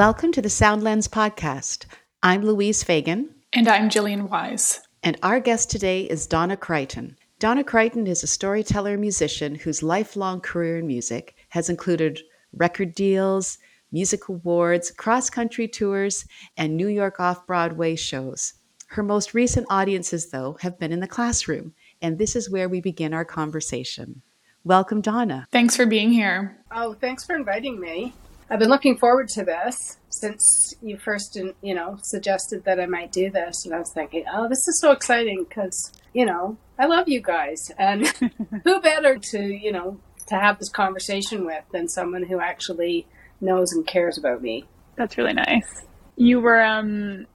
Welcome to the Sound Lens podcast. I'm Louise Fagan. And I'm Gillian Wise. And our guest today is Donna Creighton. Donna Creighton is a storyteller musician whose lifelong career in music has included record deals, music awards, cross country tours, and New York off Broadway shows. Her most recent audiences, though, have been in the classroom, and this is where we begin our conversation. Welcome, Donna. Thanks for being here. Oh, thanks for inviting me. I've been looking forward to this since you first, you know, suggested that I might do this, and I was thinking, oh, this is so exciting because, you know, I love you guys, and who better to, you know, to have this conversation with than someone who actually knows and cares about me. That's really nice. You were um,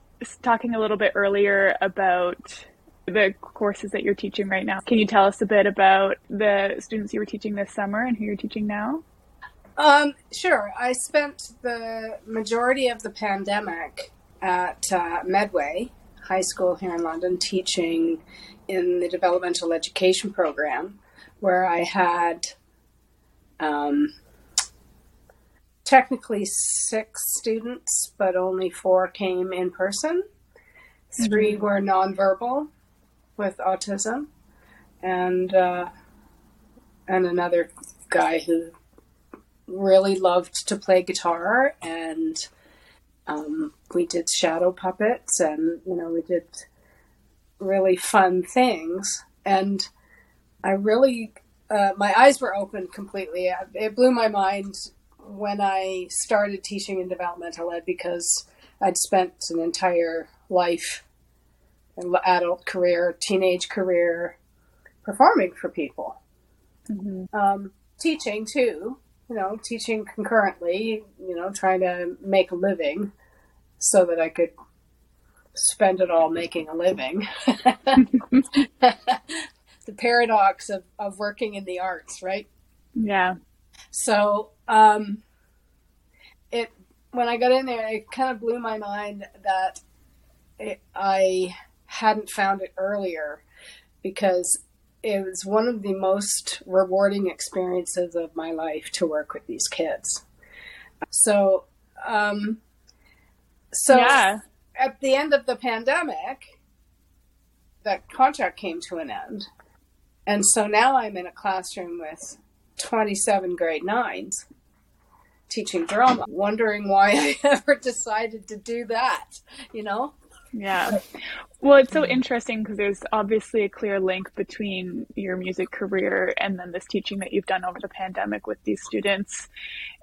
talking a little bit earlier about the courses that you're teaching right now. Can you tell us a bit about the students you were teaching this summer and who you're teaching now? Um, sure. I spent the majority of the pandemic at uh, Medway High School here in London teaching in the developmental education program, where I had um, technically six students, but only four came in person. 3 mm-hmm. were nonverbal with autism, and uh, and another guy who really loved to play guitar and um, we did shadow puppets and you know we did really fun things. And i really uh, my eyes were open completely. It blew my mind when i started teaching in developmental ed because i'd spent an entire life an adult career teenage career performing for people. Mm-hmm. um, teaching too you know, teaching concurrently, you know, trying to make a living so that I could spend it all making a living. the paradox of, of working in the arts, right? Yeah. So, um, it, when I got in there, it kind of blew my mind that it, I hadn't found it earlier because it was one of the most rewarding experiences of my life to work with these kids. So, um, so yeah. at the end of the pandemic, that contract came to an end. And so now I'm in a classroom with 27 grade nines teaching drama, wondering why I ever decided to do that, you know? Yeah. Well, it's so interesting because there's obviously a clear link between your music career and then this teaching that you've done over the pandemic with these students.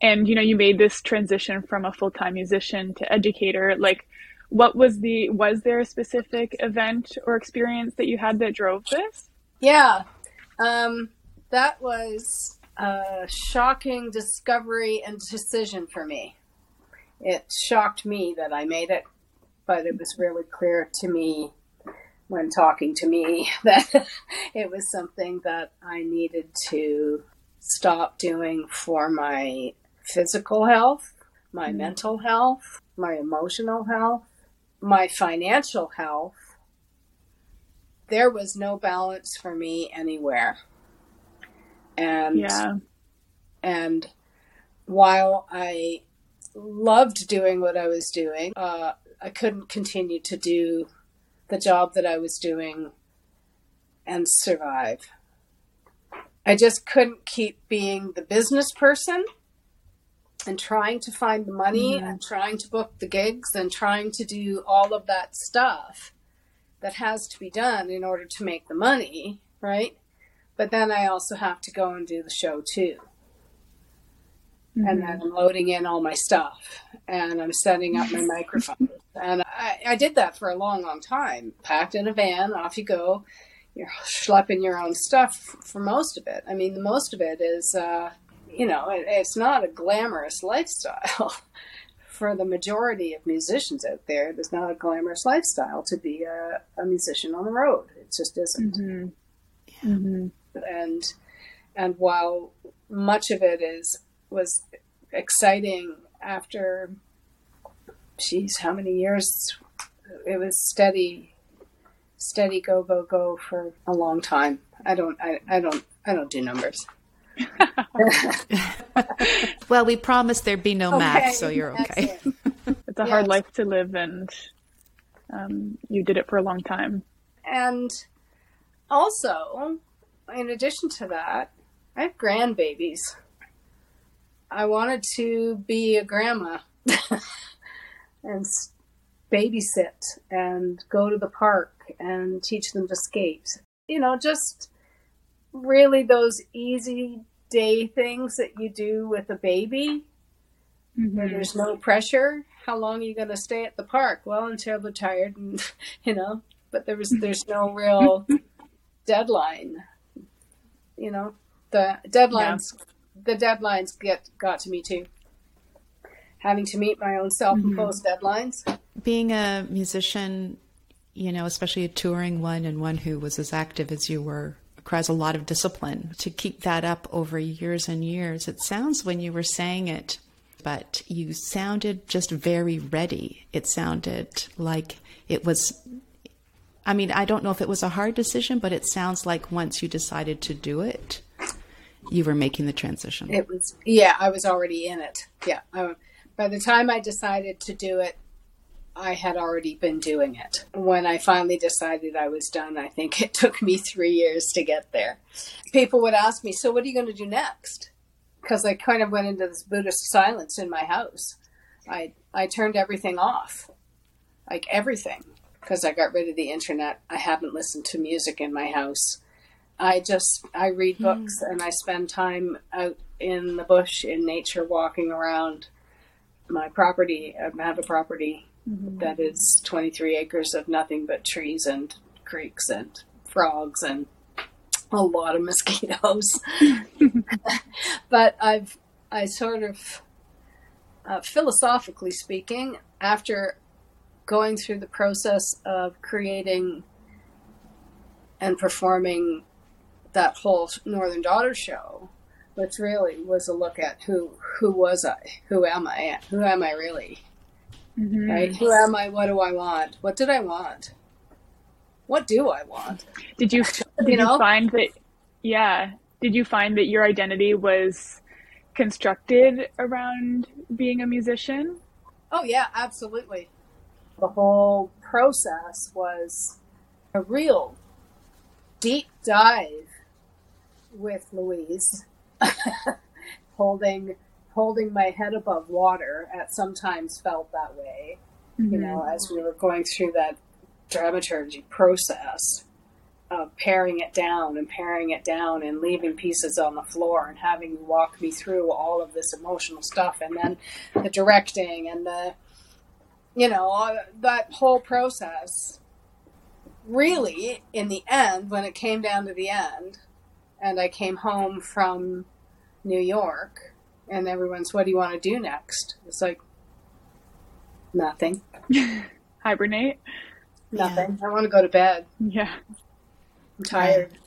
And, you know, you made this transition from a full time musician to educator. Like, what was the, was there a specific event or experience that you had that drove this? Yeah. Um, that was a shocking discovery and decision for me. It shocked me that I made it but it was really clear to me when talking to me that it was something that I needed to stop doing for my physical health, my mm-hmm. mental health, my emotional health, my financial health. There was no balance for me anywhere. And yeah. and while I loved doing what I was doing, uh, I couldn't continue to do the job that I was doing and survive. I just couldn't keep being the business person and trying to find the money mm-hmm. and trying to book the gigs and trying to do all of that stuff that has to be done in order to make the money, right? But then I also have to go and do the show too. Mm-hmm. And then I'm loading in all my stuff and I'm setting up my microphone. And I, I, did that for a long, long time. Packed in a van, off you go. You're schlepping your own stuff for most of it. I mean, the most of it is, uh, you know, it, it's not a glamorous lifestyle. for the majority of musicians out there, it is not a glamorous lifestyle to be a, a musician on the road. It just isn't. Mm-hmm. Mm-hmm. And and while much of it is was exciting after geez, how many years? It was steady, steady go go go for a long time. I don't, I, I don't, I don't do numbers. well, we promised there'd be no okay, math, so you're okay. it's a yes. hard life to live, and um, you did it for a long time. And also, in addition to that, I have grandbabies. I wanted to be a grandma and babysit and go to the park and teach them to skate. You know, just really those easy day things that you do with a baby mm-hmm. where there's no pressure. How long are you going to stay at the park? Well, until they're tired, and you know. But there was there's no real deadline. You know, the deadlines yeah. The deadlines get got to me too. Having to meet my own self-imposed mm-hmm. deadlines. Being a musician, you know, especially a touring one and one who was as active as you were, requires a lot of discipline to keep that up over years and years. It sounds when you were saying it, but you sounded just very ready. It sounded like it was. I mean, I don't know if it was a hard decision, but it sounds like once you decided to do it, you were making the transition. It was, yeah, I was already in it. Yeah. I, by the time I decided to do it, I had already been doing it. When I finally decided I was done, I think it took me three years to get there. People would ask me, So, what are you going to do next? Because I kind of went into this Buddhist silence in my house. I, I turned everything off, like everything, because I got rid of the internet. I haven't listened to music in my house. I just I read hmm. books and I spend time out in the bush in nature walking around my property. I have a property mm-hmm. that is 23 acres of nothing but trees and creeks and frogs and a lot of mosquitoes. but I've, I sort of, uh, philosophically speaking, after going through the process of creating and performing that whole Northern Daughter show, which really was a look at who who was I, who am I, who am I really, Mm-hmm. Right? Who am I? What do I want? What did I want? What do I want? Did you did you, know? you find that? Yeah. Did you find that your identity was constructed around being a musician? Oh yeah, absolutely. The whole process was a real deep dive with Louise, holding holding my head above water at sometimes felt that way, mm-hmm. you know, as we were going through that dramaturgy process of paring it down and paring it down and leaving pieces on the floor and having you walk me through all of this emotional stuff and then the directing and the you know that whole process really in the end when it came down to the end and I came home from New York and everyone's, what do you want to do next? It's like, nothing. Hibernate? Nothing. Yeah. I want to go to bed. Yeah. I'm tired.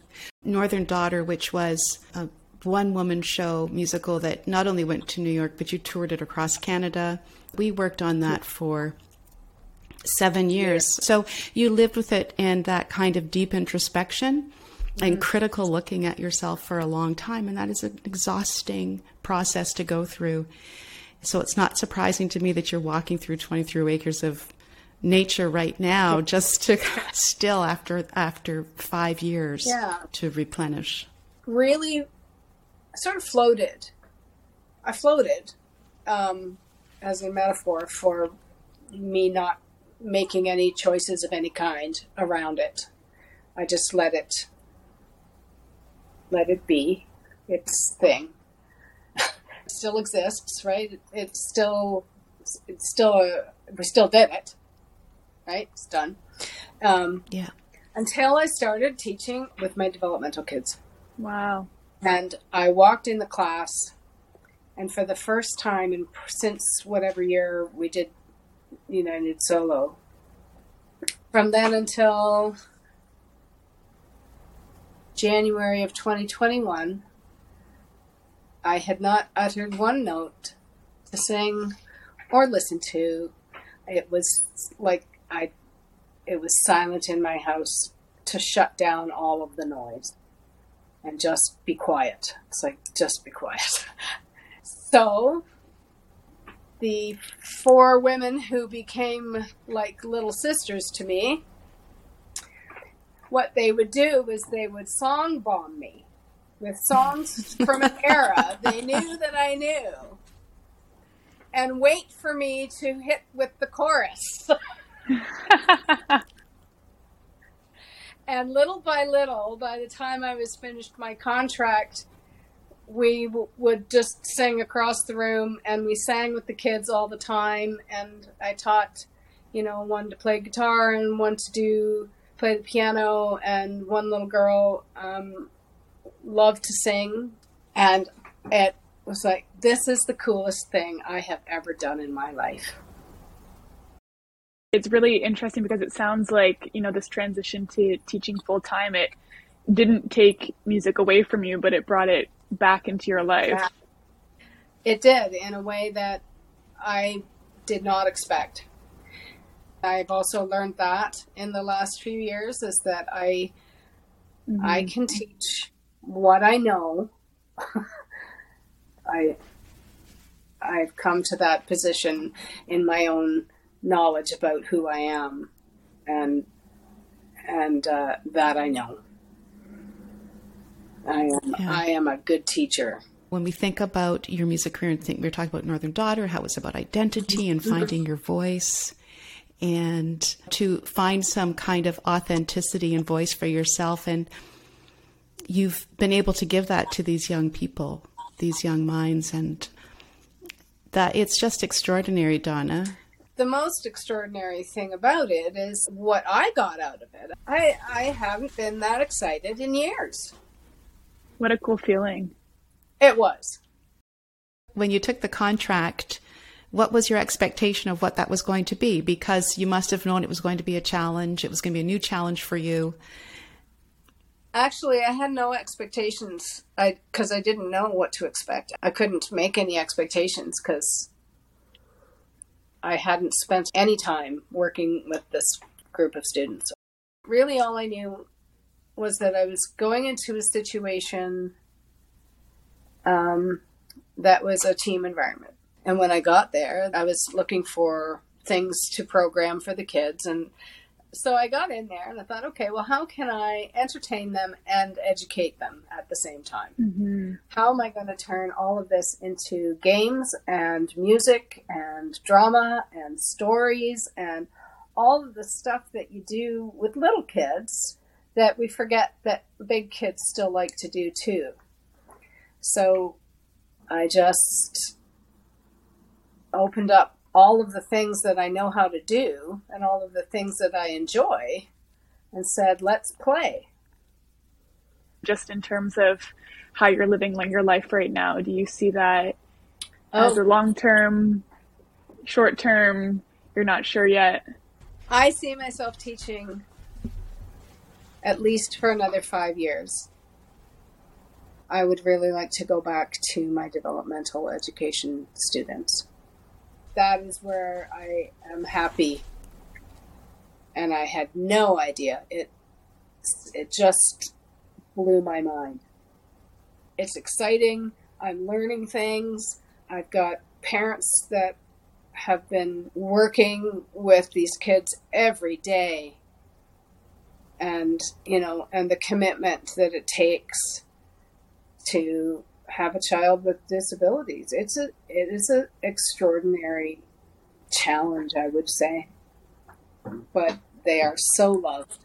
Northern Daughter, which was a one woman show musical that not only went to New York, but you toured it across Canada. We worked on that for seven years. So you lived with it and that kind of deep introspection and critical looking at yourself for a long time. And that is an exhausting process to go through. So it's not surprising to me that you're walking through 23 acres of nature right now just to still after after 5 years yeah. to replenish. Really I sort of floated. I floated um, as a metaphor for me not making any choices of any kind around it. I just let it let it be its thing. it still exists, right? It's still, it's still, a, we still did it, right? It's done. Um, yeah. Until I started teaching with my developmental kids. Wow. And I walked in the class, and for the first time in since whatever year we did United Solo, from then until January of 2021, I had not uttered one note to sing or listen to. It was like I, it was silent in my house to shut down all of the noise and just be quiet. It's like, just be quiet. so the four women who became like little sisters to me, what they would do was they would song bomb me with songs from an era they knew that I knew and wait for me to hit with the chorus. and little by little, by the time I was finished my contract, we w- would just sing across the room and we sang with the kids all the time and i taught you know one to play guitar and one to do play the piano and one little girl um, loved to sing and it was like this is the coolest thing i have ever done in my life it's really interesting because it sounds like you know this transition to teaching full time it didn't take music away from you but it brought it back into your life. It did in a way that I did not expect. I've also learned that in the last few years is that I mm-hmm. I can teach what I know. I I've come to that position in my own knowledge about who I am and and uh, that I know. I am yeah. I am a good teacher. When we think about your music career and think we are talking about Northern Daughter, how it's about identity and finding your voice and to find some kind of authenticity and voice for yourself and you've been able to give that to these young people, these young minds and that it's just extraordinary, Donna. The most extraordinary thing about it is what I got out of it. I I haven't been that excited in years. What a cool feeling. It was. When you took the contract, what was your expectation of what that was going to be? Because you must have known it was going to be a challenge, it was going to be a new challenge for you. Actually, I had no expectations I because I didn't know what to expect. I couldn't make any expectations cuz I hadn't spent any time working with this group of students. Really all I knew was that I was going into a situation um, that was a team environment. And when I got there, I was looking for things to program for the kids. And so I got in there and I thought, okay, well, how can I entertain them and educate them at the same time? Mm-hmm. How am I going to turn all of this into games and music and drama and stories and all of the stuff that you do with little kids that we forget that big kids still like to do too. So I just opened up all of the things that I know how to do and all of the things that I enjoy and said, let's play. Just in terms of how you're living your life right now, do you see that oh. as a long term, short term? You're not sure yet? I see myself teaching at least for another five years. I would really like to go back to my developmental education students. That is where I am happy. And I had no idea. It it just blew my mind. It's exciting. I'm learning things. I've got parents that have been working with these kids every day and you know and the commitment that it takes to have a child with disabilities it's a it is an extraordinary challenge i would say but they are so loved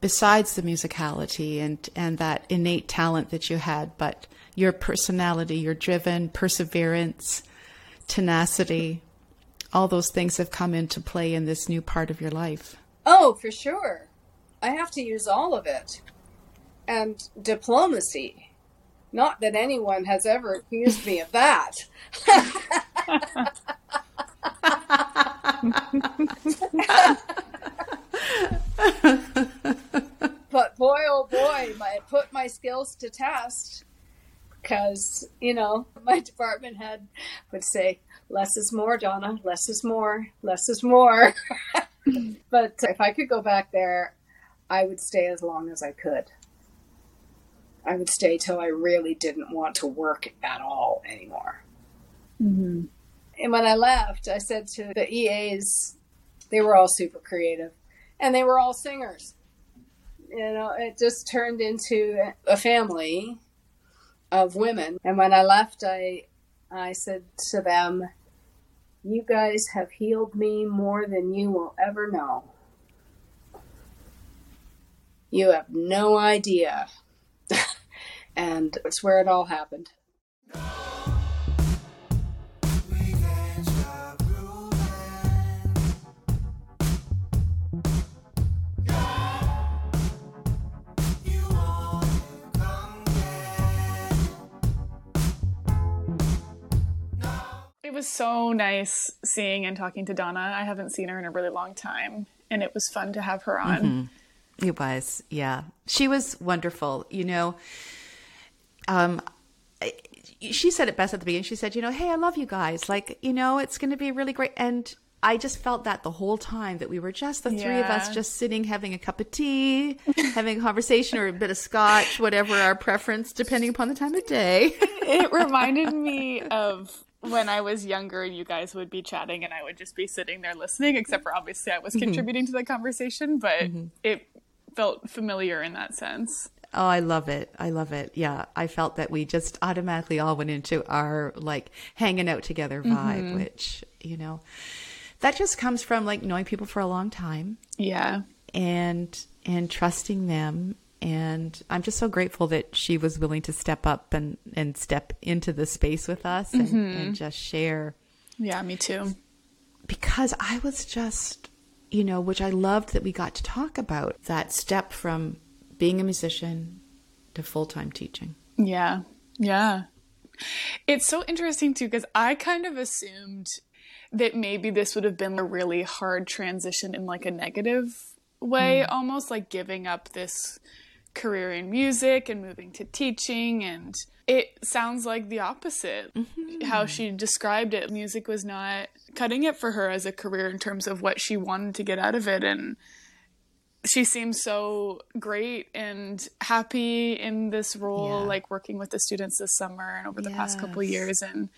besides the musicality and and that innate talent that you had but your personality your driven perseverance tenacity all those things have come into play in this new part of your life Oh, for sure. I have to use all of it. And diplomacy. Not that anyone has ever accused me of that. but boy, oh boy, I put my skills to test because, you know, my department head would say, less is more, Donna, less is more, less is more. but if I could go back there, I would stay as long as I could. I would stay till I really didn't want to work at all anymore. Mm-hmm. and when I left, I said to the EAs, they were all super creative and they were all singers. You know, it just turned into a family of women. And when I left, I, I said to them, You guys have healed me more than you will ever know. You have no idea. And it's where it all happened. It was so nice seeing and talking to Donna. I haven't seen her in a really long time, and it was fun to have her on. Mm-hmm. It was, yeah. She was wonderful. You know, um, she said it best at the beginning. She said, you know, hey, I love you guys. Like, you know, it's going to be really great. And I just felt that the whole time that we were just the three of us just sitting having a cup of tea, having a conversation or a bit of scotch, whatever our preference, depending upon the time of day. it reminded me of when I was younger and you guys would be chatting and I would just be sitting there listening, except for obviously I was contributing to the conversation, but it felt familiar in that sense. Oh, I love it. I love it. Yeah. I felt that we just automatically all went into our like hanging out together vibe, mm-hmm. which, you know, that just comes from like knowing people for a long time Yeah. and and trusting them and I'm just so grateful that she was willing to step up and and step into the space with us and, mm-hmm. and just share Yeah, me too. because I was just, you know, which I loved that we got to talk about that step from being a musician to full time teaching. Yeah. Yeah. It's so interesting too because I kind of assumed that maybe this would have been a really hard transition in like a negative way, mm. almost like giving up this career in music and moving to teaching and it sounds like the opposite mm-hmm. how she described it music was not cutting it for her as a career in terms of what she wanted to get out of it and she seems so great and happy in this role Yeah. like working with the students this summer and over the past couple Yes. years and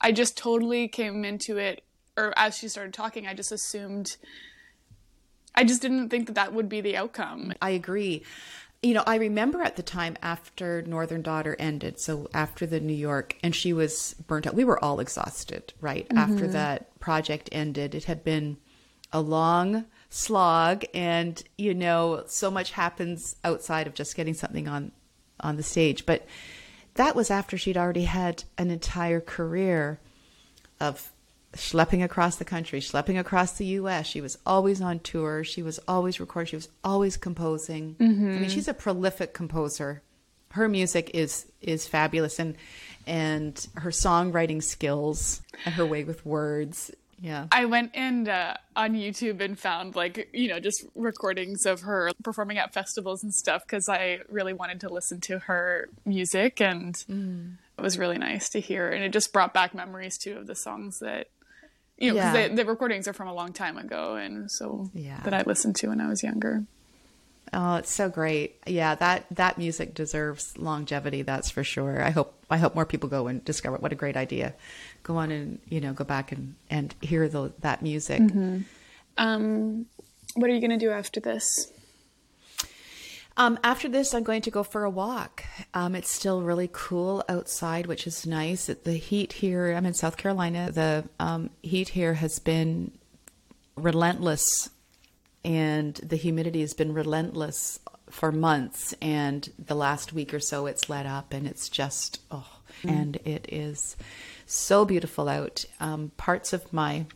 i just totally came into it or as she started talking i just assumed i just didn't think that that would be the outcome I agree. You know, I remember at the time after Northern Daughter ended, so after the New York, and she was burnt out. We were all exhausted, right? After mm-hmm. that project ended, it had been a long slog, and you know, so much happens outside of just getting something on on the stage. But that was after she'd already had an entire career of schlepping across the country, schlepping across the U.S. She was always on tour. She was always recording. She was always composing. I mean, mm-hmm. she's a prolific composer. Her music is is fabulous, and and her songwriting skills and her way with words. Yeah, I went and uh, on YouTube and found like you know just recordings of her performing at festivals and stuff because I really wanted to listen to her music and it was really nice to hear and it just brought back memories too of the songs that you know because Yeah. the recordings are from a long time ago and so Yeah. that I listened to when I was younger. Oh, it's so great. Yeah, that that music deserves longevity, that's for sure. I hope I hope more people go and discover it. what a great idea. Go on and, you know, go back and and hear the, that music. Um, what are you gonna do after this? Um, after this, I'm going to go for a walk. Um, it's still really cool outside, which is nice. The heat here, I'm in South Carolina. The um, heat here has been relentless, and the humidity has been relentless for months. And the last week or so, it's let up, and it's just, oh, and it is so beautiful out. Um, parts of my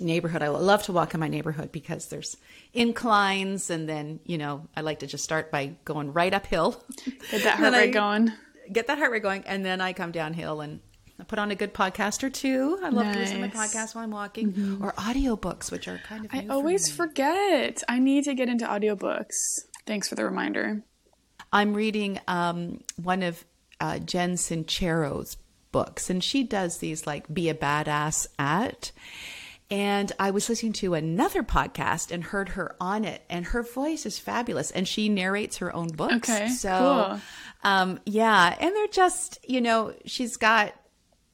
neighborhood. I love to walk in my neighborhood because there's inclines, and then you know I like to just start by going right uphill, Get that heart rate going. get that heart rate going, and then I come downhill and put on a good podcast or two. I love to listen to my Mm-hmm. podcast while I'm walking, or audiobooks, which are kind of. I new for always forget. I need to get into audiobooks. Thanks for the reminder. I'm reading um, one of uh, Jenn Sincero's books, and she does these like "Be a Badass" at. And I was listening to another podcast and heard her on it, and her voice is fabulous, and she narrates her own books. Okay, so cool. um, yeah, and they're just you know she's got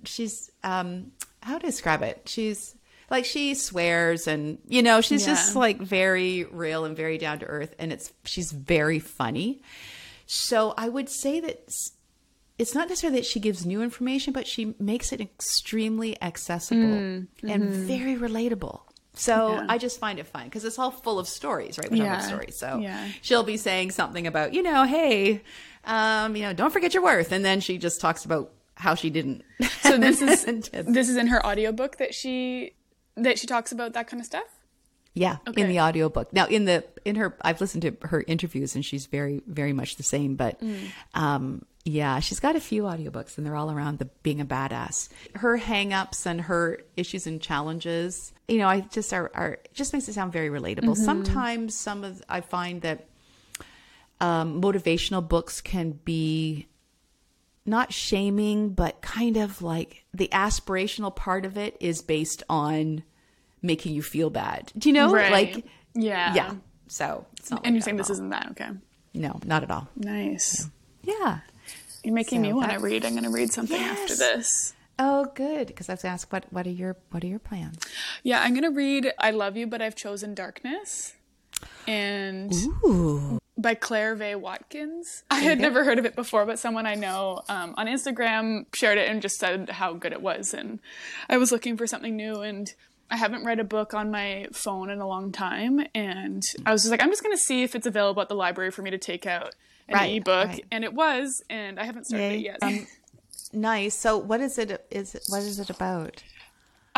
she's um how to describe it? She's like she swears and you know she's Yeah. just like very real and very down to earth and it's she's very funny so i would say that it's not necessarily that she gives new information but she makes it extremely accessible and very relatable so Mm, mm-hmm. Yeah. i just find it fun because it's all full of stories right we yeah. Yeah. stories so Yeah. she'll be saying something about you know hey um you know don't forget your worth and then she just talks about how she didn't So this is this is in her audiobook that she that she talks about that kind of stuff. Yeah, Okay. in the audiobook. Now in the in her I've listened to her interviews and she's very very much the same, but um yeah, she's got a few audiobooks and they're all around the being a badass. Her hang-ups and her issues and challenges, you know, I just are, are just makes it sound very relatable. Sometimes some of I find that um motivational books can be not shaming, but kind of like the aspirational part of it is based on making you feel bad. Do you know? Right. Like, Yeah. yeah. So, And like you're saying this at isn't that okay? No, not at all. Nice. Yeah. You're making So me want to read. I'm going to read something after this. Oh, good. Because I was asked, what what are your what are your plans? Yeah, I'm going to read I Love You, but I've chosen darkness. And Ooh. by Claire Vaye Watkins. I had never heard of it before, but someone I know um, on Instagram shared it and just said how good it was. And I was looking for something new, and I haven't read a book on my phone in a long time. And I was just like, I'm just going to see if it's available at the library for me to take out an Right, ebook. right. And it was, and I haven't started Yay. it yet. Um, Nice. So, what is it? Is it, what is it about?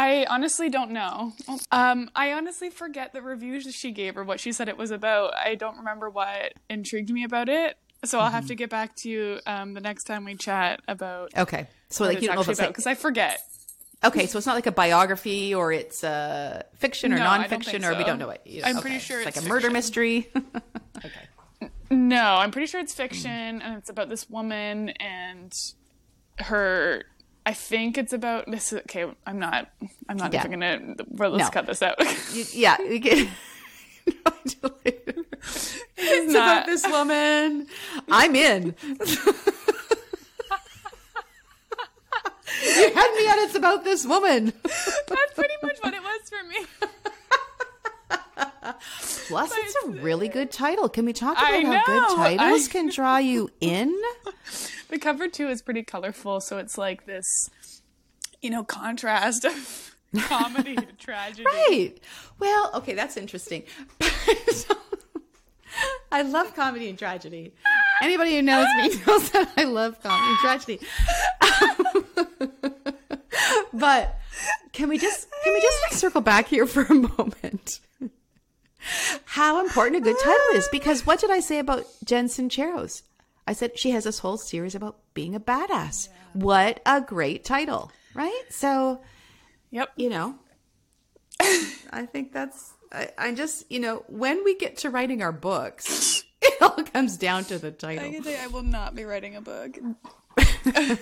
I honestly don't know. Um, I honestly forget the reviews she gave or what she said it was about. I don't remember what intrigued me about it. So I'll Mm-hmm. have to get back to you um, the next time we chat about Okay. So, what like you don't know about like, because I forget. okay. So it's not like a biography or it's uh, fiction or No, nonfiction think or we don't know it. You- I'm pretty sure it's like it's a murder mystery. okay. No, I'm pretty sure it's fiction and it's about this woman and her. I think it's about this. Okay, I'm not. I'm not Yeah. even gonna. Well, let's No. cut this out. Yeah. You get, it's about not- this woman. I'm in. you had me at it's about this woman. That's pretty much what it was for me. Plus, it's a really good title. Can we talk about how good titles I- can draw you in? The cover too is pretty colorful, so it's like this, you know, contrast of comedy to tragedy. Right. Well, okay, that's interesting. So, I love comedy and tragedy. Anybody who knows me knows that I love comedy and tragedy. but can we just can we just like circle back here for a moment? How important a good title is because what did I say about Jenn Sinceros? I said she has this whole series about being a badass. What a great title, right? So Yep. you know, I think that's, I, I just, you know, when we get to writing our books, it all comes down to the I title. can say I will not be writing a book.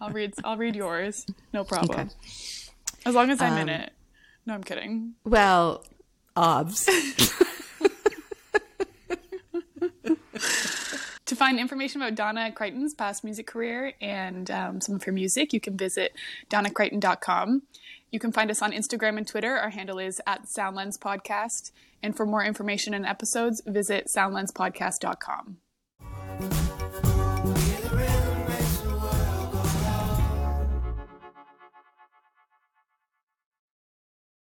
I'll read. I'll read yours. No problem. Okay. As long as I'm in Um, it. No, I'm kidding. Well, obs. To find information about Donna Creighton's past music career and um, some of her music, you can visit donnacreighton.com. You can find us on Instagram and Twitter. Our handle is at Soundlens Podcast. And for more information and episodes, visit soundlenspodcast.com.